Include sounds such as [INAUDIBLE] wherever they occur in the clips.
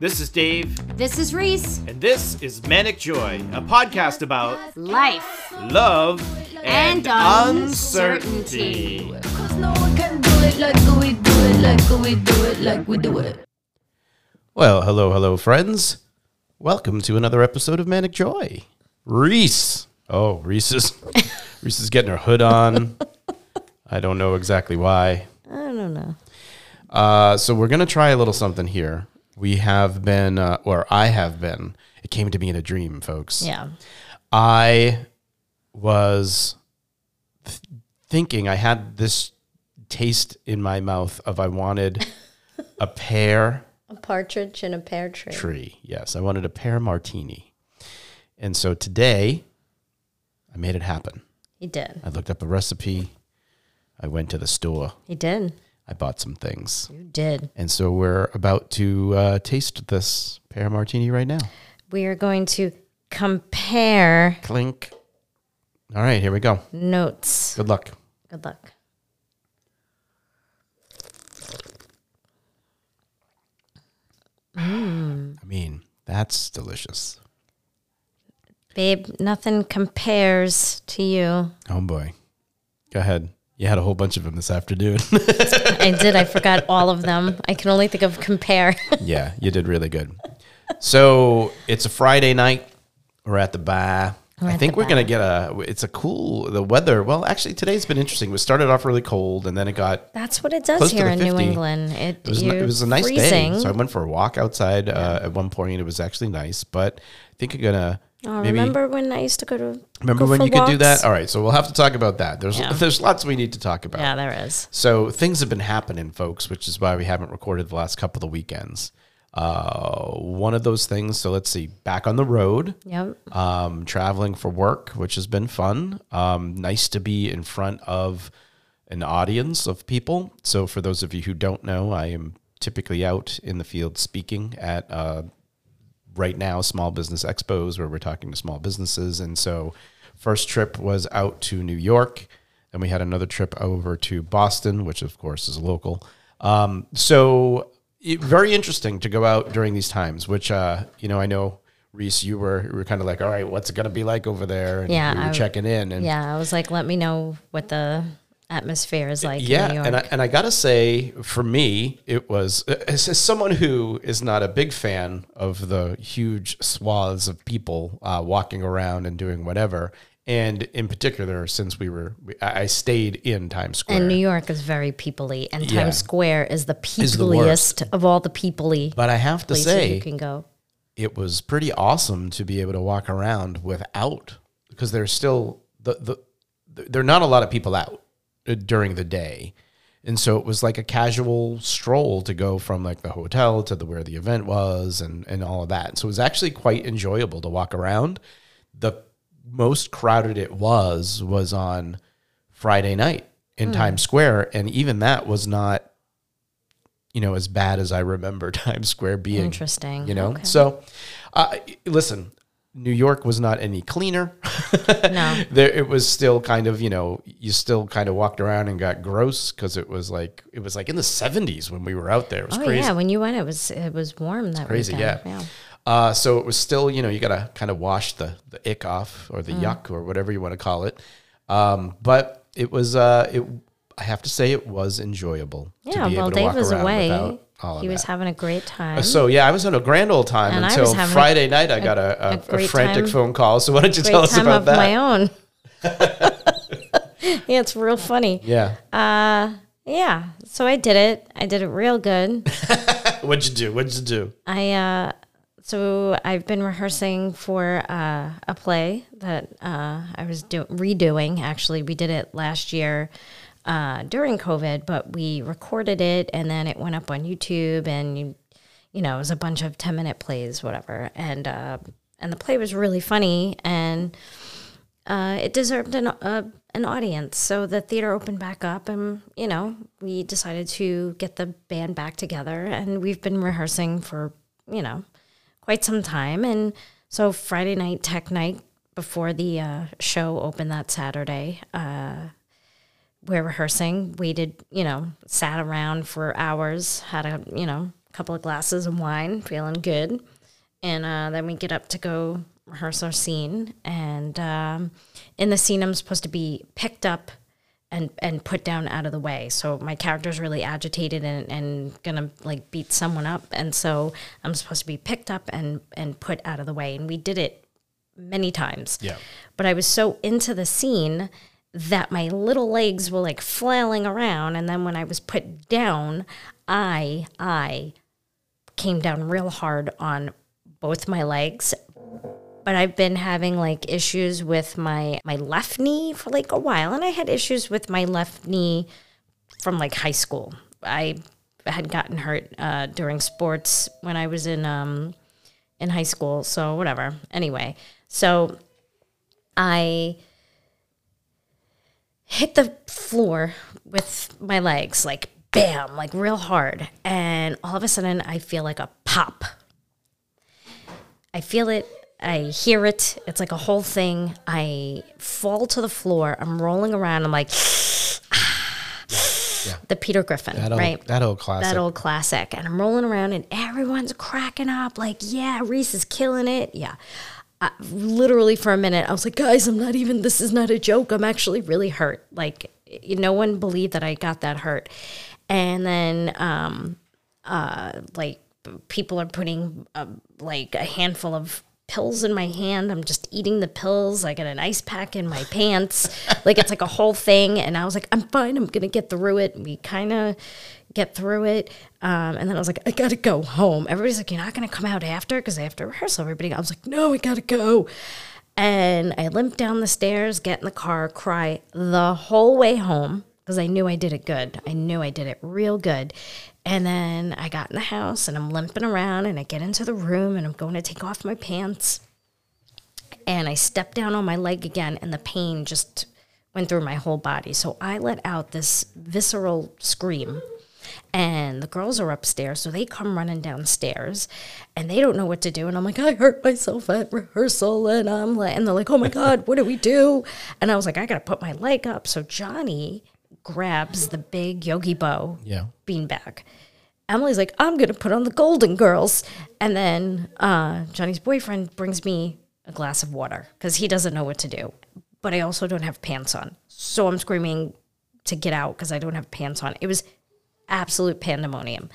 This is Dave, This is Reese. and this is Manic Joy, a podcast about Life love and, And uncertainty. Cause no one can do it like we do it, like we do it, like we do it. Well, hello, hello, friends. Welcome to another episode of Manic Joy. Reese. Oh, Reese is [LAUGHS] Reese is getting her hood on. I don't know exactly why. I don't know. Uh, so we're gonna try a little something here. We have been, uh, or I have been. It came to me in a dream, folks. Yeah. I was th- thinking I had this taste in my mouth of I wanted [LAUGHS] a pear A partridge in a pear tree. tree. Yes, I wanted a pear martini. And so today I made it happen. He did. I looked up a recipe. I went to the store. He did. I bought some things. You did. And so we're about to uh, taste this pear martini right now. We are going to compare Clink. All right, here we go. notes. Good luck. Good luck. I mean, that's delicious. Babe, nothing compares to you. Oh boy. Go ahead. You had a whole bunch of them this afternoon. [LAUGHS] I did. I forgot all of them. I can only think of compare. [LAUGHS] yeah, you did really good. So it's a Friday night. We're at the bar. I think we're gonna get a. It's a cool. The weather. Well, actually, today's been interesting. We started off really cold, and then it got. That's what it does here in New England. It, It was, it was a nice freezing. day, so I went for a walk outside uh, at one point. It was actually nice, but I think I'm gonna Oh, maybe remember when I used to go to remember go when you could do that. All right, so we'll have to talk about that. There's Yeah. there's lots we need to talk about. Yeah, there is. So things have been happening, folks, which is why we haven't recorded the last couple of weekends. Uh, one of those things. So let's see. Back on the road, Yep. um, traveling for work, which has been fun. Um, nice to be in front of an audience of people. So for those of you who don't know, I am typically out in the field speaking at uh, right now small business expos where we're talking to small businesses. And so first trip was out to new york then we had another trip over to boston which of course is local. Um, so it, very interesting to go out during these times which uh, you know i know reese you were you were kind of like all right what's it going to be like over there? And Yeah, we were I- checking in and Yeah, I was like, let me know what the atmosphere is like yeah, and I, and I gotta say, for me, it was as, as someone who is not a big fan of the huge swaths of people uh, walking around and doing whatever, and in particular, since we were, we, I stayed in Times Square. And New York is very peoply, and Times Yeah. Square is the peopliest of all the peoply but I have to say, you can go. it was pretty awesome to be able to walk around without because there's still the, the there are not a lot of people out during the day. And so it was like a casual stroll to go from like the hotel to the where the event was and and all of that. So it was actually quite enjoyable to walk around. The most crowded it was was on friday night in times square. And even that was not you know as bad as i remember [LAUGHS] times square being Interesting. you know? Okay. so uh, listen new york was not any cleaner. [LAUGHS] No. [LAUGHS] there it was still kind of you know you still kind of walked around and got gross because it was like it was like in the 70s when we were out there. It was Oh crazy. yeah, when you went, it was it was warm that was crazy weekend. yeah, Uh, so it was still you know you gotta kind of wash the the ick off or the yuck or whatever you want to call it. Um, but it was uh it i have to say it was enjoyable Yeah, to be well, able to Dave walk was around away. without all He was that. having a great time. So yeah, I was having a grand old time And until having a- Friday night. I got a, a, a a, frantic time. phone call. [LAUGHS] So why don't you tell us time about of that? my own. [LAUGHS] yeah, it's real funny. Yeah. Yeah, so I did it. I did it real good. [LAUGHS] What'd you do? What'd you do? I uh so I've been rehearsing for uh, a play that uh, I was do- redoing. Actually, we did it last year uh, during COVID, but we recorded it and then it went up on YouTube, and you, you know, it was a bunch of ten minute plays, whatever. And uh, and the play was really funny, and uh, it deserved an uh, an audience. So the theater opened back up, and you know, we decided to get the band back together, and we've been rehearsing for you know quite some time. And so Friday night, tech night, before the uh, show opened that Saturday, uh, we're rehearsing. Waited, you know, sat around for hours, had a you know a couple of glasses of wine, feeling good. And uh, then we get up to go rehearse our scene. And um, in the scene, I'm supposed to be picked up and, and put down out of the way. So my character's really agitated and, and gonna like beat someone up. And so I'm supposed to be picked up and, and put out of the way. And we did it many times. Yeah. But I was so into the scene that my little legs were like flailing around. And then when I was put down, I, I came down real hard on both my legs but I've been having like issues with my my left knee for like a while and I had issues with my left knee from like high school. I had gotten hurt uh, during sports when I was in um in high school, so whatever. Anyway, so I hit the floor with my legs like bam, like real hard, and all of a sudden I feel like a pop. I feel it. I hear it. It's like a whole thing. I fall to the floor. I'm rolling around. I'm like, the Peter Griffin, That old, right? that old classic. that old classic. And I'm rolling around and everyone's cracking up. Like, yeah, Reese is killing it. Yeah. I, literally for a minute, I was like, guys, I'm not even, this is not a joke. I'm actually really hurt. Like, no one believed that I got that hurt. And then, um, uh, like, people are putting uh, like a handful of pills in my hand. I'm just eating the pills. I got an ice pack in my pants. [LAUGHS] like it's like a whole thing. And I was like, I'm fine. I'm gonna get through it. We kind of get through it. Um, and then I was like, I gotta go home. Everybody's like, you're not gonna come out after because to rehearsal. Everybody, I was like, no, we gotta go. And I limp down the stairs, get in the car, cry the whole way home because I knew I did it good. I knew I did it real good. And then I got in the house and I'm limping around and I get into the room and I'm going to take off my pants. And I step down on my leg again and the pain just went through my whole body. So I let out this visceral scream. And the girls are upstairs, so they come running downstairs and they don't know what to do. And I'm like, I hurt myself at rehearsal. And I'm like, and they're like, oh my God, what do we do? And I was like, I got to put my leg up. So Johnny grabs the big Yogibo Yeah. beanbag. Emily's like, I'm gonna put on the Golden Girls, and then uh, Johnny's boyfriend brings me a glass of water because he doesn't know what to do. But I also don't have pants on, so I'm screaming to get out because I don't have pants on. It was absolute pandemonium.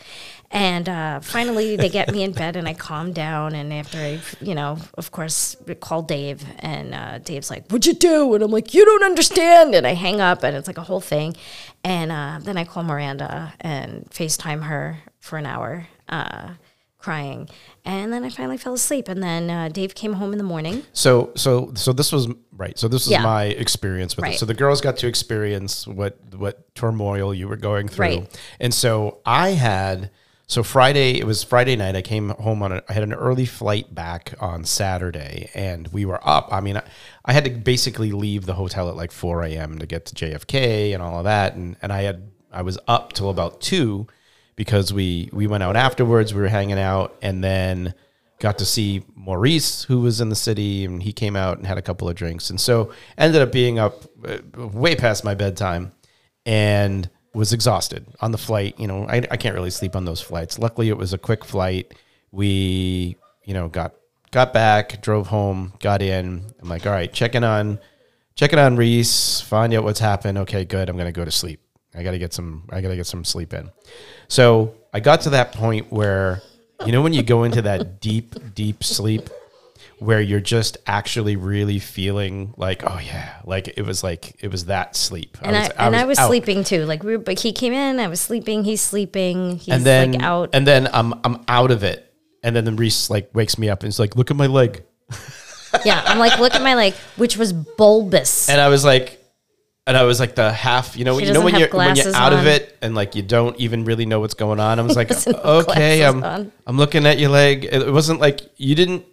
And uh, finally, they get me in bed, and I calm down. And after I, you know, of course, call Dave, and uh, Dave's like, "What'd you do?" And I'm like, "You don't understand." And I hang up, and it's like a whole thing. And uh, then I call Miranda and FaceTime her for an hour, uh, crying. And then I finally fell asleep. And then uh, Dave came home in the morning. So so so this was right. So this was Yeah. my experience with it. So the girls got to experience what what turmoil you were going through. Right. And so I had so Friday it was Friday night. I came home on a, I had an early flight back on Saturday and we were up. I mean I, I had to basically leave the hotel at like 4 a.m. to get to JFK and all of that. And and I had I was up till about two because we we went out afterwards. We were hanging out and then got to see Maurice, who was in the city, and he came out and had a couple of drinks, and so ended up being up uh, way past my bedtime, and was exhausted on the flight. You know, I, I can't really sleep on those flights. Luckily, it was a quick flight. We, you know, got got back, drove home, got in. I'm like, all right, checking on, checking on Reese, find out what's happened. Okay, good. I'm gonna go to sleep. I gotta get some. I gotta get some sleep in. So I got to that point where, you know, when you go into that deep, deep sleep, where you're just actually really feeling like, oh yeah, like it was like it was that sleep. And I, and I was out. sleeping too. Like we were, but he came in, I was sleeping, he's sleeping, he's and then like out. and then I'm I'm out of it, and then the Reese like wakes me up and is like, look at my leg, [LAUGHS] yeah, I'm like, look at my leg, which was bulbous. and I was like. And I was like the half, you know, She you know when you're when you're out of it and like you don't even really know what's going on. I was like, okay, I'm on. I'm looking at your leg. It wasn't like you didn't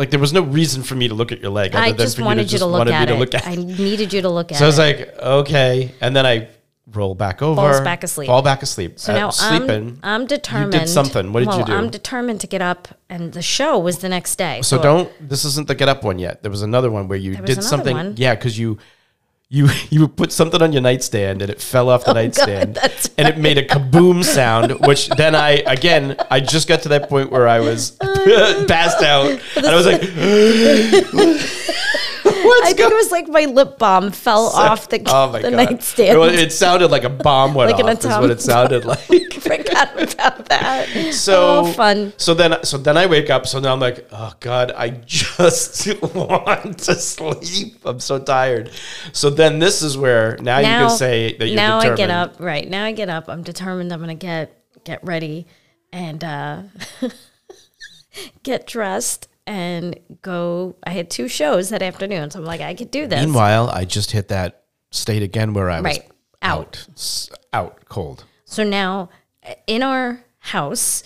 like there was no reason for me to look at your leg. I just wanted you just to look at it. to look at I needed you to look at it. So I was like, okay, and then I roll back over, Falls back asleep. fall back asleep. so Uh, now sleeping. I'm, I'm determined. You did something. What did you do? I'm determined to get up, and the show was the next day. So don't. This isn't the get up one yet. There was another one where you did something. one. Yeah, because you you [LAUGHS] you put something on your nightstand and it fell off the nightstand Oh, that's and it made a kaboom [LAUGHS] sound which then i again i just got to that point where i was [LAUGHS] passed out. And i was like [LAUGHS] I think it was like my lip balm fell off the, oh my [LAUGHS] the god nightstand. Well, it sounded like a bomb went [LAUGHS] Like an off is what it sounded like forgot about that. so oh, fun. So then, so then I wake up. So now I'm like, oh god, I just want to sleep. I'm so tired. So then this is where now, you can say that you're now I get up. Right now I get up. I'm determined. I'm gonna get get ready and uh, get dressed and go. I had two shows that afternoon, so I'm like, I could do this. Meanwhile, I just hit that state again where I was Right. Out. out, out cold. So now uh, in our house,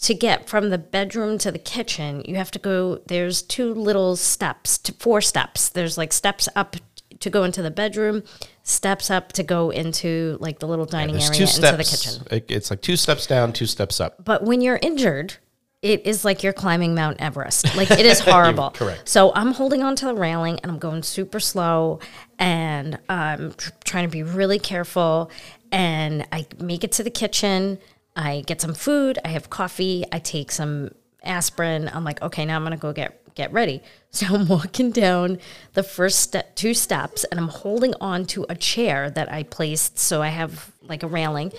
to get from the bedroom to the kitchen, you have to go. There's two little steps, to four steps. There's like steps up to go into the bedroom, steps up to go into like the little dining There's area into the kitchen. It's like two steps down, two steps up. But when you're injured, it is like you're climbing Mount Everest. [LAUGHS] Like it is horrible. Correct. So I'm holding on to the railing and I'm going super slow and I'm tr- trying to be really careful. And I make it to the kitchen. I get some food. I have coffee. I take some aspirin. I'm like, okay, now I'm gonna go get get ready. [LAUGHS] So I'm walking down the first step, two steps, and I'm holding on to a chair that I placed. So I have like a railing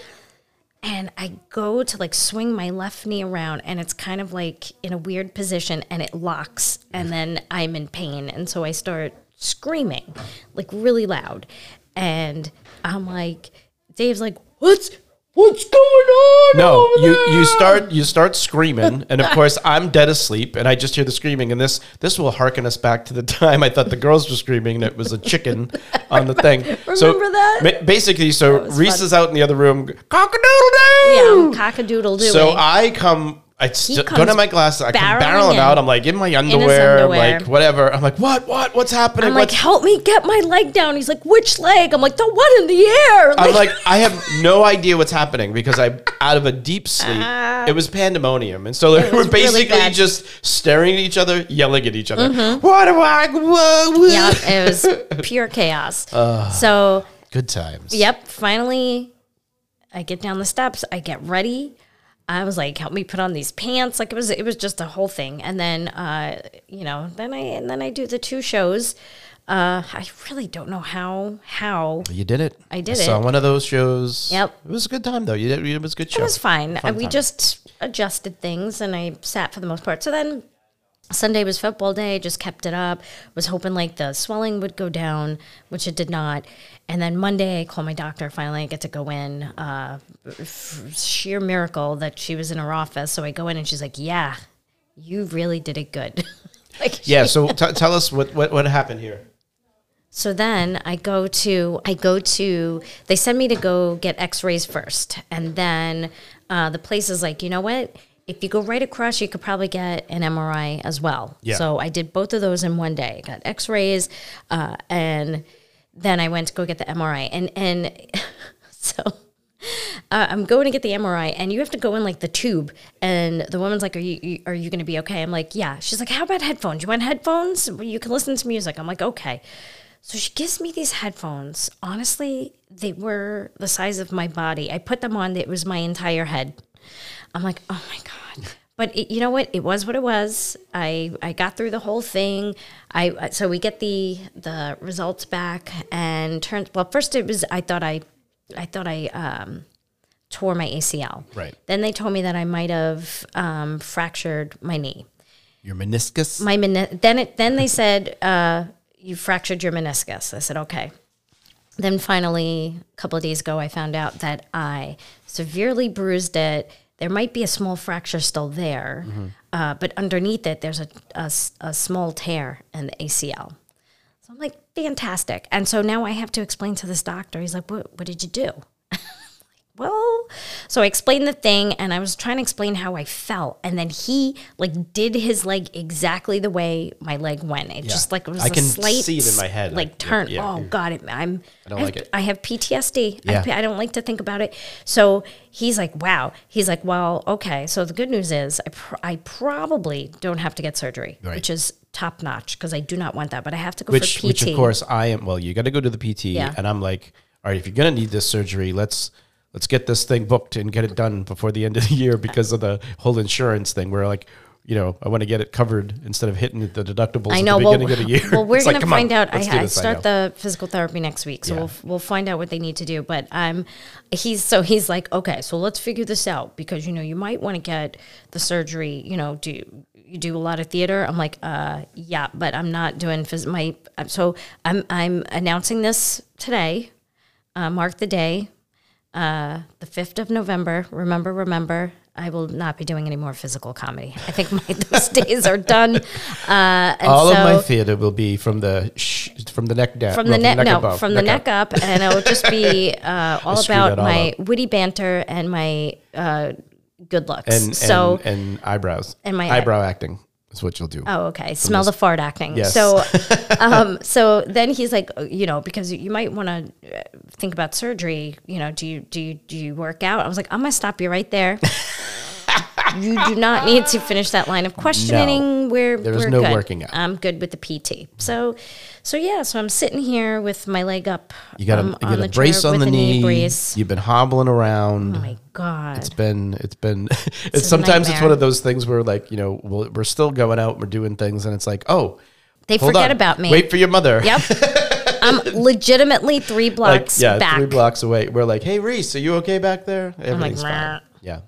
and I go to like swing my left knee around and it's kind of like in a weird position and it locks and mm. then I'm in pain and so I start screaming like really loud. And I'm like Dave's like what's what's going on No, you there?" you start you start screaming, [LAUGHS] and of course I'm dead asleep, and I just hear the screaming, and this this will harken us back to the time I thought the girls were screaming, and it was a chicken on the thing. [LAUGHS] so Remember that? ma- basically, so Reese is out in the other room, cock a doodle doo. I'm cock-a-doodle doing So I come. I st- don't have my glasses. I come barreling barreling in out. I'm like in my underwear, underwear. like whatever. I'm like, what? What? What's happening? I'm like help me get my leg down he's like which leg I'm like the one in the air I'm like, I have [LAUGHS] no idea what's happening because I'm out of a deep sleep. Uh-huh. it was pandemonium. And so we're really basically bad. just staring at each other, yelling at each other. Mm-hmm. What do I? Whoa, yeah it was [LAUGHS] pure chaos so Good times. Yep. Finally, I get down the steps. I get ready. I was like, "Help me put on these pants." Like it was, it was just a whole thing. And then, uh, you know, then I and then I do the two shows. Uh, I really don't know how how You did it. I did saw it. one of those shows. Yep. It was a good time, though. You did, it was a good show. it was fine. We time. just adjusted things, and I sat for the most part. So then. Sunday was football day, just kept it up. Was hoping like the swelling would go down, which it did not. And then Monday, I call my doctor. Finally, I get to go in. Uh, sheer miracle that she was in her office. So I go in and she's like, "Yeah, you really did it good." [LAUGHS] like, Yeah. So t- tell us what, what, what happened here. so then I go to I go to they send me to go get X-rays first, and then uh, the place is like, you know what? If you go right across, you could probably get an MRI as well. Yeah. So I did both of those in one day. I got X-rays, uh, and then I went to go get the MRI, and and [LAUGHS] so. Uh, I'm going to get the MRI, and you have to go in like the tube. And the woman's like, "Are you, are you going to be okay?" I'm like, "Yeah." She's like, "How about headphones? You want headphones? Well, You can listen to music." I'm like, "Okay." So she gives me these headphones. Honestly, they were the size of my body. I put them on, it was my entire head. I'm like, oh my God. But it, you know what? It was what it was. I, I got through the whole thing. I so we get the the results back and turned well first it was I thought I I thought I um tore my ACL. Right. Then they told me that I might have um, fractured my knee Your meniscus. my meni- then it then they said uh, you fractured your meniscus. I said okay. Then finally, a couple of days ago, I found out that I severely bruised it. There might be a small fracture still there, uh, but underneath it, there's a a small tear in the ACL. So I'm like, fantastic. And so now I have to explain to this doctor. He's like, what, what did you do? [LAUGHS] well, so I explained the thing and I was trying to explain how I felt. And then he like did his leg exactly the way my leg went. It just like it was I a can slight see it in my head. Like turn. yeah, oh. God, it, I'm. I don't have, like it. I have PTSD. Yeah. I, I don't like to think about it. So he's like, wow. He's like, well, okay. So the good news is I, pr- I probably don't have to get surgery, Right. which is top notch because I do not want that. But I have to go which for PT. which of course I am. Well, you got to go to the PT, Yeah. and I'm like, all right, if you're gonna need this surgery, let's let's get this thing booked and get it done before the end of the year because of the whole insurance thing. We're like. You know, I want to get it covered instead of hitting the deductibles I at know. the Well, of the year. well, we're It's like, gonna come on, find out. I, I this, I start the physical therapy next week, so Yeah. we'll we'll find out what they need to do. But um, he's so he's like, okay, so let's figure this out because you know you might want to get the surgery. You know, do you do a lot of theater? I'm like, uh, yeah, but I'm not doing phys- my. So I'm I'm announcing this today. Uh, mark the day, uh, the fifth of November. Remember, remember. I will not be doing any more physical comedy. I think my [LAUGHS] those days are done. Uh, and All so, of my theater will be from the sh- from the neck down. from well, the neck, no, above, from the neck up. up, and it'll just be [LAUGHS] uh, all about all my up. witty banter and my uh, good looks. and so, and, and eyebrows And my- eyebrow acting is what you'll do. oh, okay, smell the fart acting. Yes. So, [LAUGHS] um, so then he's like, uh, you know, because you might want to think about surgery. You know, do you do you do you work out? I was like, I'm gonna stop you right there. [LAUGHS] you do not need to finish that line of questioning. We're There is we're no good. working out. I'm good with the PT. So, so yeah. So I'm sitting here with my leg up. You got a, um, you got a brace on the a knee. brace. You've been hobbling around. Oh my god. It's been it's been [LAUGHS] it's, a sometimes it's one of those things where like you know we'll, we're still going out we're doing things and it's like oh they forget on, about me. wait for your mother Yep. [LAUGHS] I'm legitimately three like blocks yeah back. three blocks away we're like hey Reese are you okay back there like, everything's fine yeah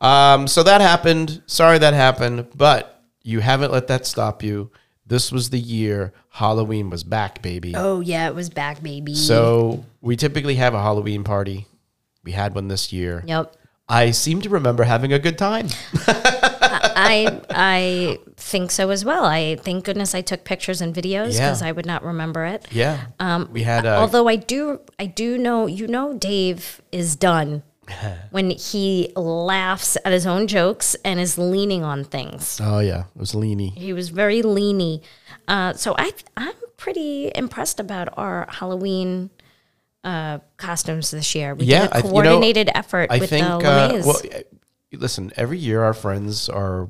um so that happened sorry that happened but you haven't let that stop you this was the year Halloween was back baby Oh yeah, it was back, baby. so we typically have a Halloween party we had one this year Yep. I seem to remember having a good time [LAUGHS] I I [LAUGHS] think so as well. I thank goodness I took pictures and videos Yeah. because I would not remember it. yeah um we had a Although I do I do know you know Dave is done [LAUGHS] when he laughs at his own jokes and is leaning on things. oh yeah it was leany He was very leany. Uh, so I I'm pretty impressed about our Halloween uh, costumes this year. We Yeah, did I- a you know, coordinated effort I with think. the Uh, well, uh, listen. Every year, our friends are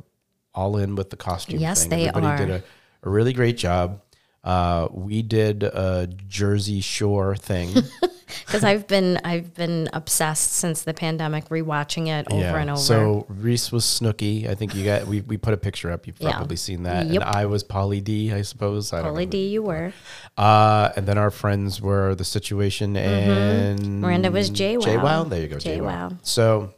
all in with the costume. Yes, thing. they Everybody are. did a, a really great job. Uh, we did a Jersey Shore thing. [LAUGHS] because I've been I've been obsessed since the pandemic, rewatching it over and over. So Reese was Snooki. I think you got. We, we put a picture up. You've Yeah. probably seen that. Yep. And I was Pauly D. I suppose. I don't Holy know. D, you were. Uh, and then our friends were the situation and Mm-hmm. Miranda was JWoww. JWoww. There you go. JWoww. JWoww. So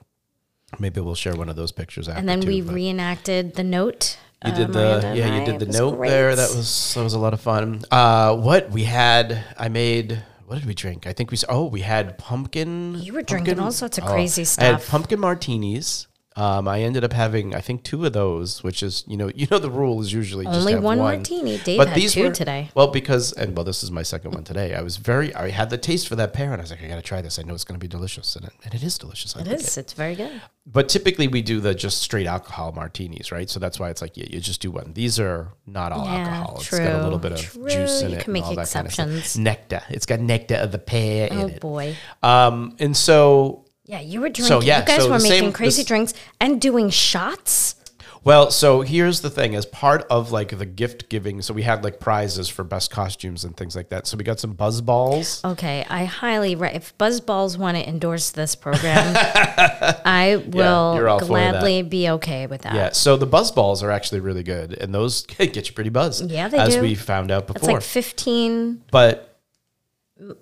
maybe we'll share one of those pictures after. And then too, we but- reenacted the note. You uh, did the Miranda yeah, you did the note there. That was that was a lot of fun. Uh, what we had, I made. What did we drink? I think we oh we had pumpkin. You were drinking all sorts of oh, crazy I had stuff. pumpkin martinis. Um, I ended up having I think two of those, which is you know [LAUGHS] you know the rule is usually just Only have one one martini. Dave had two today. Well, because and well, this is my second one today. I was very I had the taste for that pear, and I was like, I got to try this. I know it's going to be delicious, and it, and it is delicious. I It. It's very good. but typically we do the just straight alcohol martinis, right? So that's why it's like yeah, you just do one. These are not all Yeah, alcohol. It's got a little bit of True. juice in You it. can and make all that kind of stuff. exceptions. Nectar. It's got nectar of the pear Oh in it. boy. Um, and so Yeah, you were drinking. yeah, you guys so were the making same- crazy this- drinks and doing shots. Well, so here's the thing: as part of like the gift giving, so we had like prizes for best costumes and things like that. So we got some buzz balls. Okay, I highly re- if Buzzballs want to endorse this program, [LAUGHS] I will you're all for gladly be okay with that. Yeah, so the buzz balls are actually really good, and those [LAUGHS] get you pretty buzzed. Yeah, they as do. we found out before. It's before. like fifteen. but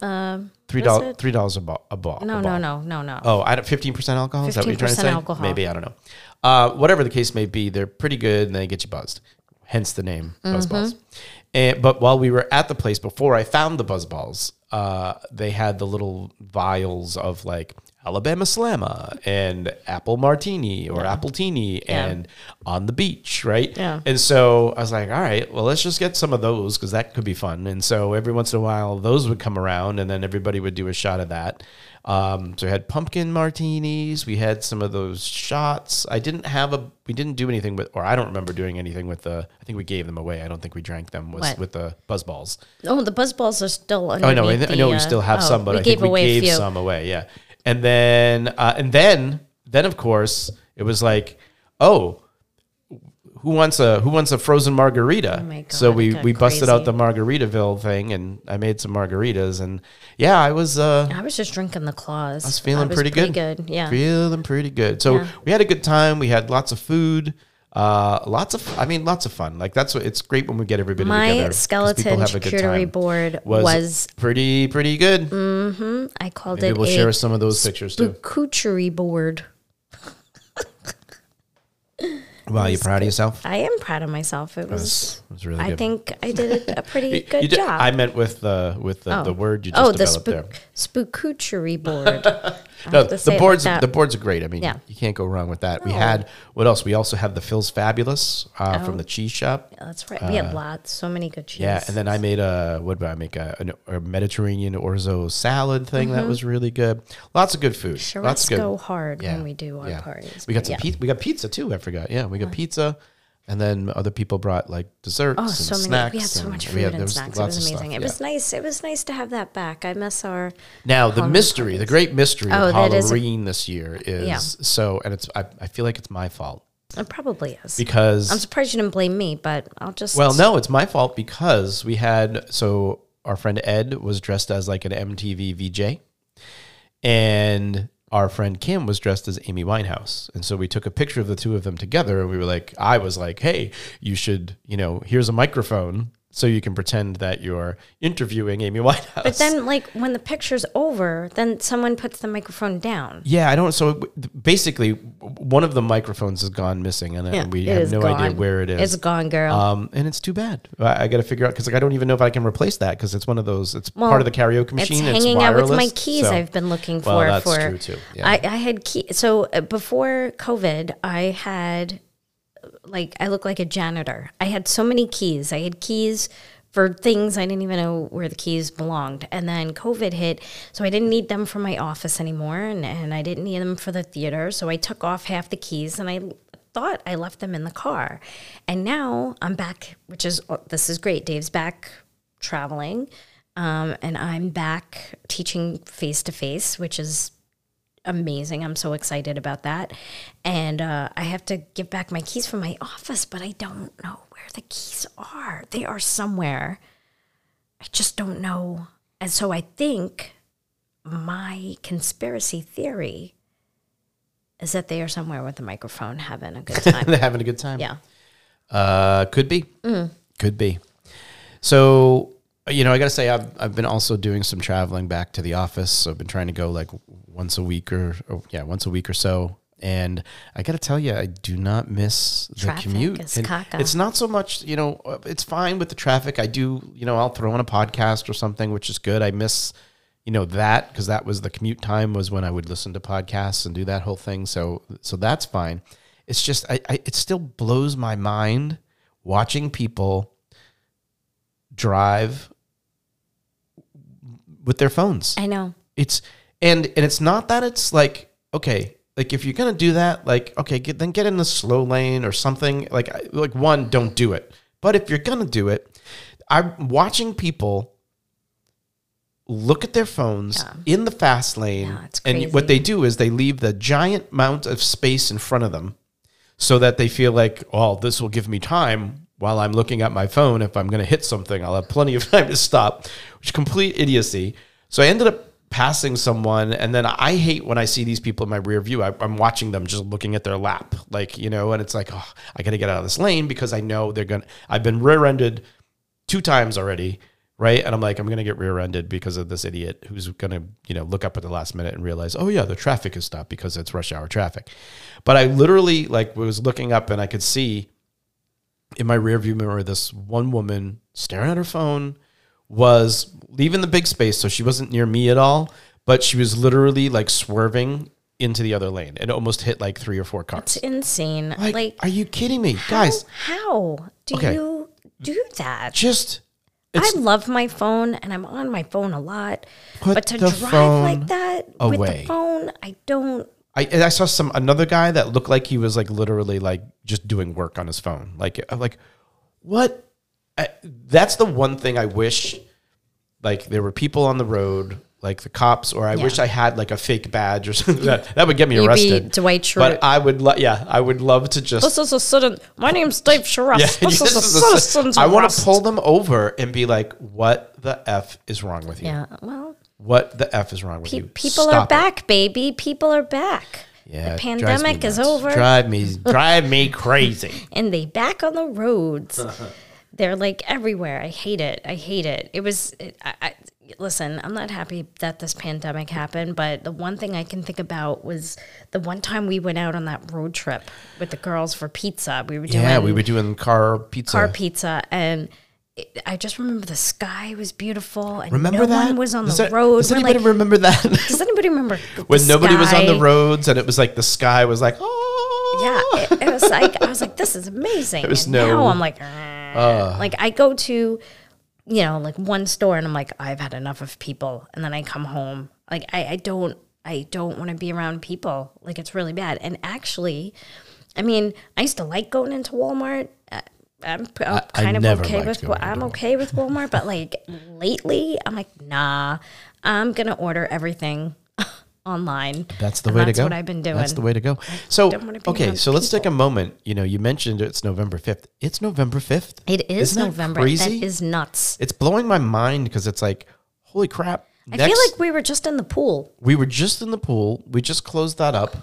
Uh, three dollars, three dollars a ball. no, no, no, no, no. Oh, I don't fifteen percent alcohol. Is that what you're trying to 15% say? alcohol. Maybe I don't know. Uh, whatever the case may be, they're pretty good and they get you buzzed. Hence the name Buzz Mm-hmm. Balls. And but while we were at the place before I found the Buzz Balls, uh, they had the little vials of like Alabama Slammer and apple martini or Yeah. and on the beach, right? Yeah. And so I was like, all right, well, let's just get some of those because that could be fun. And so every once in a while, those would come around, and then everybody would do a shot of that. Um, so we had pumpkin martinis. We had some of those shots. I didn't have a. We didn't do anything with, or I don't remember doing anything with the. I think we gave them away. I don't think we drank them. Was What? with the buzz balls. Oh, the buzz balls are still Oh I, kn- I know the, we uh, still have oh, some, but we I gave think we away gave some away. Yeah, and then uh, and then then of course it was like, oh, who wants a who wants a frozen margarita? Oh God, so we we busted out the Margaritaville thing, and I made some margaritas, and yeah, I was uh, I was just drinking the claws. I was feeling pretty, good. good. Yeah. feeling pretty good. So Yeah. we had a good time. We had lots of food. Uh, lots of, I mean, lots of fun. Like that's what it's great when we get everybody together. My skeleton people have a charcuterie board was, was, pretty pretty good. Mm-hmm. I called Maybe it we'll a share some of those pictures too. charcuterie board. Wow, you proud of yourself? I am proud of myself. It was. it was really good. I good. think I did a pretty [LAUGHS] good you did- job. I meant with the with the, the word you just oh, the developed there. spook, spookuchery [LAUGHS] board. No, have to say the boards like the boards are great. I mean, Yeah. you can't go wrong with that. We had what else? We also have the Phil's Fabulous uh, Oh. from the cheese shop. Yeah, that's right. We had lots, so many good cheese. Uh, Yeah, and then I made a what did I make a, an- a Mediterranean orzo salad thing that was really good. Lots of good food. Sure, Lots let's good. go hard Yeah, when we do our yeah. parties. We got some yeah. pizza. We got pizza too. I forgot. Yeah, we got pizza, and then other people brought like desserts Oh, and so many! snacks. We had so much food had- and snacks. It was amazing. It was nice. It was nice to have that back. I miss our. Now the mystery, the great mystery Oh, of a- Halloween this year is Yeah. so, and it's I, I feel like it's my fault It probably is. because I'm surprised you didn't blame me, but I'll just. Well, no, it's my fault because we had so our friend Ed was dressed as like an MTV VJ, and our friend Kim was dressed as Amy Winehouse, and so we took a picture of the two of them together, and we were like, I was like, hey, you should, you know, here's a microphone so you can pretend that you're interviewing Amy [LAUGHS] Winehouse. But then, like when the picture's over, then someone puts the microphone down. Yeah, I don't. So it- basically, one of the microphones has gone missing, and uh, we have no idea where it is. It's gone, girl. Um, and it's too bad. I, I got to figure out because like I don't even know if I can replace that because it's one of those. It's Well, part of the karaoke machine. It's hanging out with my keys. so- I've been looking for. Well, that's for true, too. Yeah. I, I had key. So uh, before COVID, I had like I look like a janitor. I had so many keys. I had keys for things I didn't even know where the keys belonged. And then COVID hit, so I didn't need them for my office anymore, and, and I didn't need them for the theater. So I took off half the keys, and I thought I left them in the car. And now I'm back, which is this is great. Dave's back traveling. Um, and I'm back teaching face to face, which is amazing. I'm so excited about that. And uh, I have to give back my keys from my office, but I don't know where the keys are. They are somewhere. I just don't know. And so I think my conspiracy theory is that they are somewhere with the microphone having a good [LAUGHS] time. They're having a good time. yeah. Uh, could be. Mm. Could be. So you know, I got to say, I've I've been also doing some traveling back to the office. So I've been trying to go like once a week or, or yeah, once a week or so. And I got to tell you, I do not miss the Traffic commute. It's not so much, you know, it's fine with the traffic. I do, you know, I'll throw in a podcast or something, which is good. I miss, you know, that because that was the commute time was when I would listen to podcasts and do that whole thing. So, so that's fine. It's just, I, I it still blows my mind watching people drive with their phones. I know. it's and and it's not that it's like okay like if you're gonna do that like okay get, then get in the slow lane or something. Like like one don't do it. But if you're gonna do it i'm watching people look at their phones Yeah. in the fast lane Yeah, and what they do is they leave the giant amount of space in front of them so that they feel like oh this will give me time while i'm looking at my phone if i'm going to hit something i'll have plenty of [LAUGHS] time to stop which is complete idiocy so i ended up passing someone and then i hate when i see these people in my rear view I, i'm watching them just looking at their lap like you know and it's like oh i got to get out of this lane because i know they're going to i've been rear-ended two times already, right? And I'm like, I'm gonna get rear-ended because of this idiot who's gonna, you know, look up at the last minute and realize, oh yeah, the traffic is stopped because it's rush hour traffic. But I literally like was looking up and I could see in my rearview mirror this one woman staring at her phone was leaving the big space, so she wasn't near me at all, but she was literally like swerving into the other lane and almost hit like three or four cars. It's insane. Like, Like, are you kidding me, how, guys? how do Okay. you do that? Just I love my phone and I'm on my phone a lot. But to drive like that with the phone, I don't. I, and I saw some another guy that looked like he was like literally like just doing work on his phone. Like I'm like, what? I, that's the one thing I wish. Like there were people on the road, like the cops, or I Yeah. wish I had like a fake badge or [LAUGHS] something that that would get me You'd be arrested. Dwight Schrute. But I would, lo- yeah, I would love to just. This is a sudden. My name's Dave Sharaf. Yeah, this [LAUGHS] this is a is a- citizen's I want to pull them over and be like, "What the f is wrong with you? Yeah, well, What the f is wrong with pe- you? people are Stop it." back, baby. People are back. Yeah, the it drives me pandemic is over. Drive me, drive me crazy. [LAUGHS] and they back on the roads. [LAUGHS] They're like everywhere. I hate it. I hate it. It was. It, I, I, listen, I'm not happy that this pandemic happened, but the one thing I can think about was the one time we went out on that road trip with the girls for pizza. We were doing Yeah, we were doing car pizza. car pizza and. It- I just remember the sky was beautiful and Remember no that? one was on Does the that- road. Does We're anybody like, remember that? does anybody remember [LAUGHS] the when nobody was on the roads and it was like the sky was like, oh. Yeah, it, it was like I was like, this is amazing. was and no- now I'm like, "Ugh." like I go to, you know, like one store and I'm like, I've had enough of people, and then I come home, like I, I don't, I don't want to be around people. Like it's really bad. And actually, I mean, I used to like going into Walmart. Uh, I'm, I'm I kind of okay with. I'm okay with Walmart, but like lately, I'm like, nah. I'm gonna order everything [LAUGHS] online. That's the way that's to go. what I've been doing. That's the way to go. So, okay, so let's take a moment. You know, you mentioned it's November 5th. It's November 5th. It is Isn't that November. crazy? That is nuts. It's blowing my mind because it's like, holy crap. I feel like we were just in the pool. we were just in the pool. We just closed that up.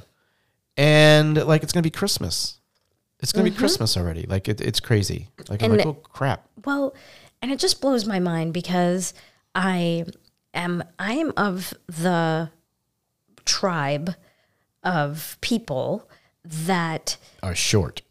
And like, it's going to be Christmas. It's going to be Christmas already. Like, it, it's crazy. Like, I'm Mm-hmm. Like, oh, crap. Well, and it just blows my mind because I am I am of the tribe of people that are short.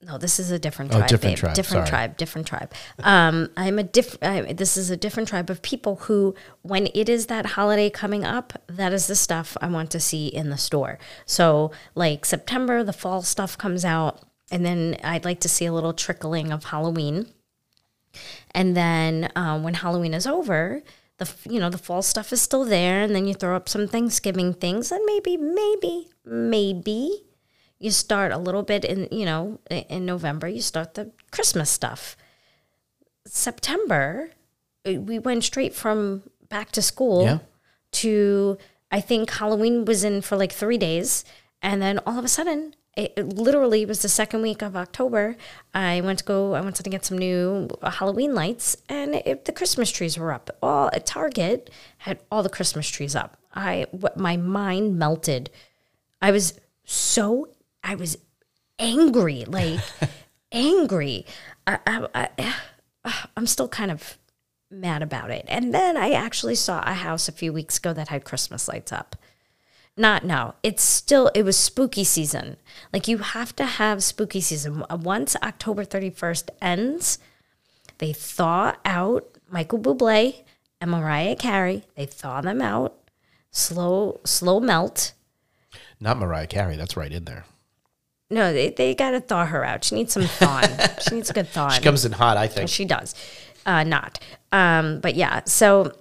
No, this is a different tribe. Oh, tribe. different babe. tribe, Different sorry. tribe. Different tribe. Um, I'm a diff. I, this is a different tribe of people who, when it is that holiday coming up, that is the stuff I want to see in the store. So, like September, the fall stuff comes out, and then I'd like to see a little trickling of Halloween. And then um, when Halloween is over, the f- you know the fall stuff is still there, and then you throw up some Thanksgiving things, and maybe, maybe, maybe you start a little bit in you know in November. You start the Christmas stuff. September, we went straight from back to school Yeah. to I think Halloween was in for like three days, and then all of a sudden, it, it literally was the second week of October. I went to go. I wanted to get some new Halloween lights, and it, the Christmas trees were up. All at Target had all the Christmas trees up. I my mind melted. I was so I was angry, like [LAUGHS] angry. I, I, I, I'm still kind of mad about it. And then I actually saw a house a few weeks ago that had Christmas lights up. Not no, it's still it was spooky season. Like you have to have spooky season. Once October 31st ends, they thaw out Michael Bublé and Mariah Carey. They thaw them out, slow slow melt. Not Mariah Carey. That's right in there. No, they, they got to thaw her out. She needs some thawing. [LAUGHS] she needs a good thawing. She comes in hot, I think. She does. Uh, not. Um, but yeah, so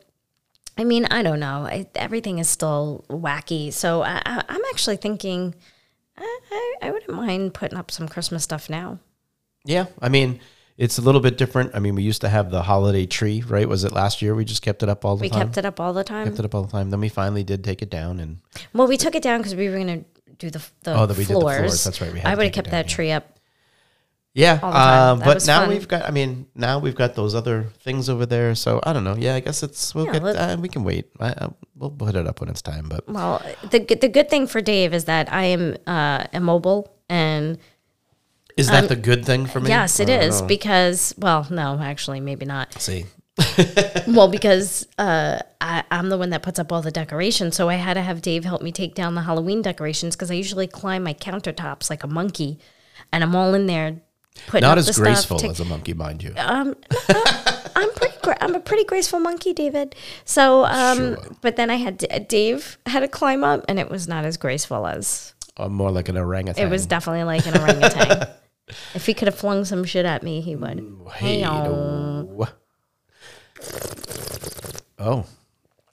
I mean, I don't know. I, everything is still wacky. So I, I, I'm actually thinking I, I, I wouldn't mind putting up some Christmas stuff now. Yeah, I mean, it's a little bit different. I mean, we used to have the holiday tree, right? Was it last year? We just kept it up all the We time. We kept it up all the time. Kept it up all the time. Then we finally did take it down, and Well, we took it down because we were going to do the, the, Oh, that we did the floors. floors. That's right, we I would have kept that yeah. tree up. yeah. All the time. Uh, but now fun. we've got. I mean, now we've got those other things over there. So I don't know. Yeah, I guess it's we'll Yeah, get. Uh, we can wait. I, I, we'll put it up when it's time. But Well, the good- the good thing for Dave is that I am uh, immobile and is that the good thing for me? Um, yes, it is because well, no, actually, maybe not. See, [LAUGHS] Well, because uh, I, I'm the one that puts up all the decorations, so I had to have Dave help me take down the Halloween decorations because I usually climb my countertops like a monkey, and I'm all in there putting not up as the stuff graceful to- as a monkey, mind you. I'm pretty. Gra- I'm a pretty graceful monkey, David. So, um, Sure. but then I had D- Dave had to climb up, and it was not as graceful as Uh, more like an orangutan. it was. Definitely like an orangutan. [LAUGHS] if he could have flung some shit at me, he would. Hey. Oh,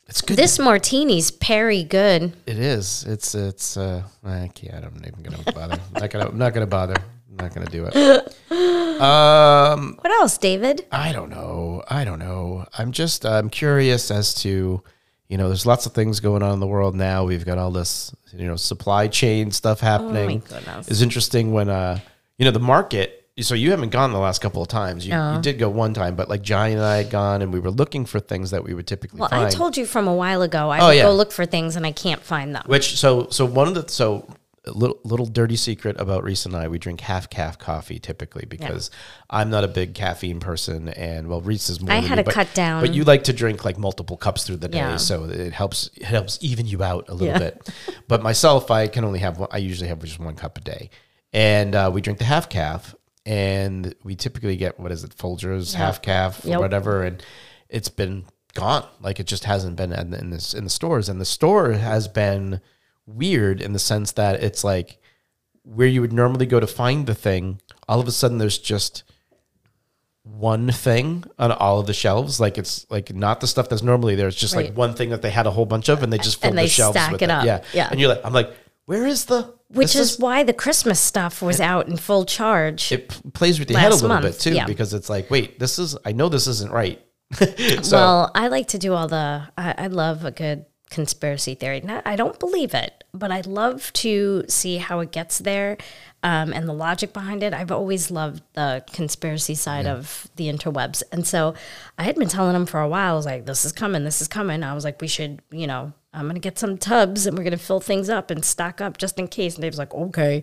it's good. This martini's very good. it is. It's it's. Uh, I can't. I'm not even gonna bother. I'm not gonna. I'm not gonna bother. I'm not gonna do it. [LAUGHS] Um, What else, David? I don't know. I don't know. I'm just. I'm curious as to. You know, there's lots of things going on in the world now. We've got all this, you know, supply chain stuff happening. goodness. It's interesting when, uh, you know, the market. So you haven't gone the last couple of times. You, you did go one time, but like Johnny and I had gone, and we were looking for things that we would typically Well, find. I told you from a while ago I Oh, would yeah. go look for things and I can't find them. Which so so one of the so a little little dirty secret about Reese and I, we drink half caf coffee typically because I'm not a big caffeine person, and well, Reese is more. I had me, to but, cut down. but you like to drink like multiple cups through the day, Yeah. so it helps it helps even you out a little Yeah. bit. But myself, I can only have one. I usually have just one cup a day, and uh, we drink the half caf, and we typically get what is it, Folgers half caf or Yep. whatever, and it's been gone. Like it just hasn't been in, in this in the stores, and the store has been weird in the sense that it's like where you would normally go to find the thing, all of a sudden there's just one thing on all of the shelves. Like it's like not the stuff that's normally there. It's just like one thing that they had a whole bunch of, and they just filled And the shelves stack with it up. Yeah, Yeah. And you're like, I'm like, where is the? Which this is, why the Christmas stuff was out in full charge. it p- plays with your head a little bit too yeah. because it's like, wait, this is I know this isn't right. [LAUGHS] so well, I like to do all the. I, I love a good conspiracy theory. Not, I don't believe it, but I love to see how it gets there um, and the logic behind it. I've always loved the conspiracy side of the interwebs, and so I had been telling him for a while. I was like, "This is coming. This is coming." I was like, "We should, you know." I'm gonna get some tubs and we're gonna fill things up and stock up just in case. And Dave's like, okay.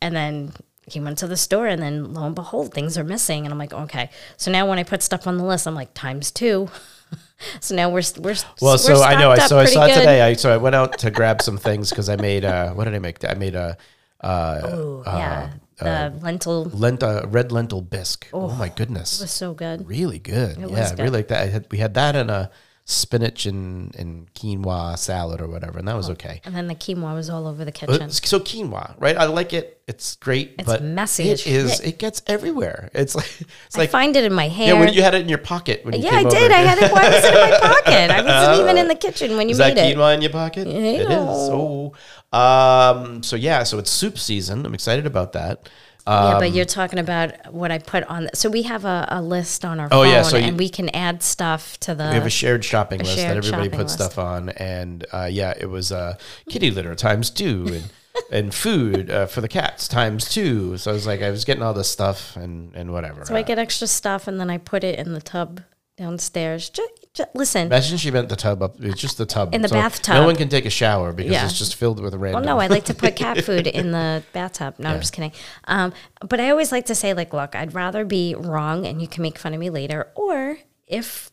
And then he went to the store and then lo and behold, things are missing. And I'm like, okay. So now when I put stuff on the list, I'm like, times two. [LAUGHS] so now we're we're Well, we're so I know. I so I saw good. today. I so I went out to grab some things because I made. uh What did I make? I made a. Uh, Ooh, yeah, the lentil lent uh, red lentil bisque. Oh, my goodness, it was so good. really good. yeah, was I really like that. I had, we had that in a spinach and, and quinoa salad or whatever, and that was okay. And then the quinoa was all over the Uh, kitchen. So quinoa, right? I like it. It's great, It's but messy It is. shit. It gets everywhere. It's like it's I like find it in my hand. yeah. When you had it in your pocket when you Yeah, came I did. over. I had it. Why was it in my [LAUGHS] pocket? I wasn't even in the kitchen when you Is that made it. quinoa in your pocket? It is. Oh, um, so yeah, so it's soup season. I'm excited about that. Yeah, Um, but you're talking about what I put on. The, So we have a, a list on our Oh, phone, yeah, so you- and we can add stuff to the. we have a shared shopping list that everybody puts list. stuff on, and uh, yeah, it was uh, kitty litter times two, and [LAUGHS] and food uh, for the cats times two. So I was like, I was getting all this stuff and and whatever. so I get extra stuff, and then I put it in the tub downstairs. Just, listen. Imagine she meant the tub up. It's just the tub In the So bathtub. No one can take a shower because Yeah. it's just filled with random. Well, no, I like to put cat [LAUGHS] food in the bathtub. No, I'm just kidding. Um, but I always like to say, like, look, I'd rather be wrong and you can make fun of me later, or if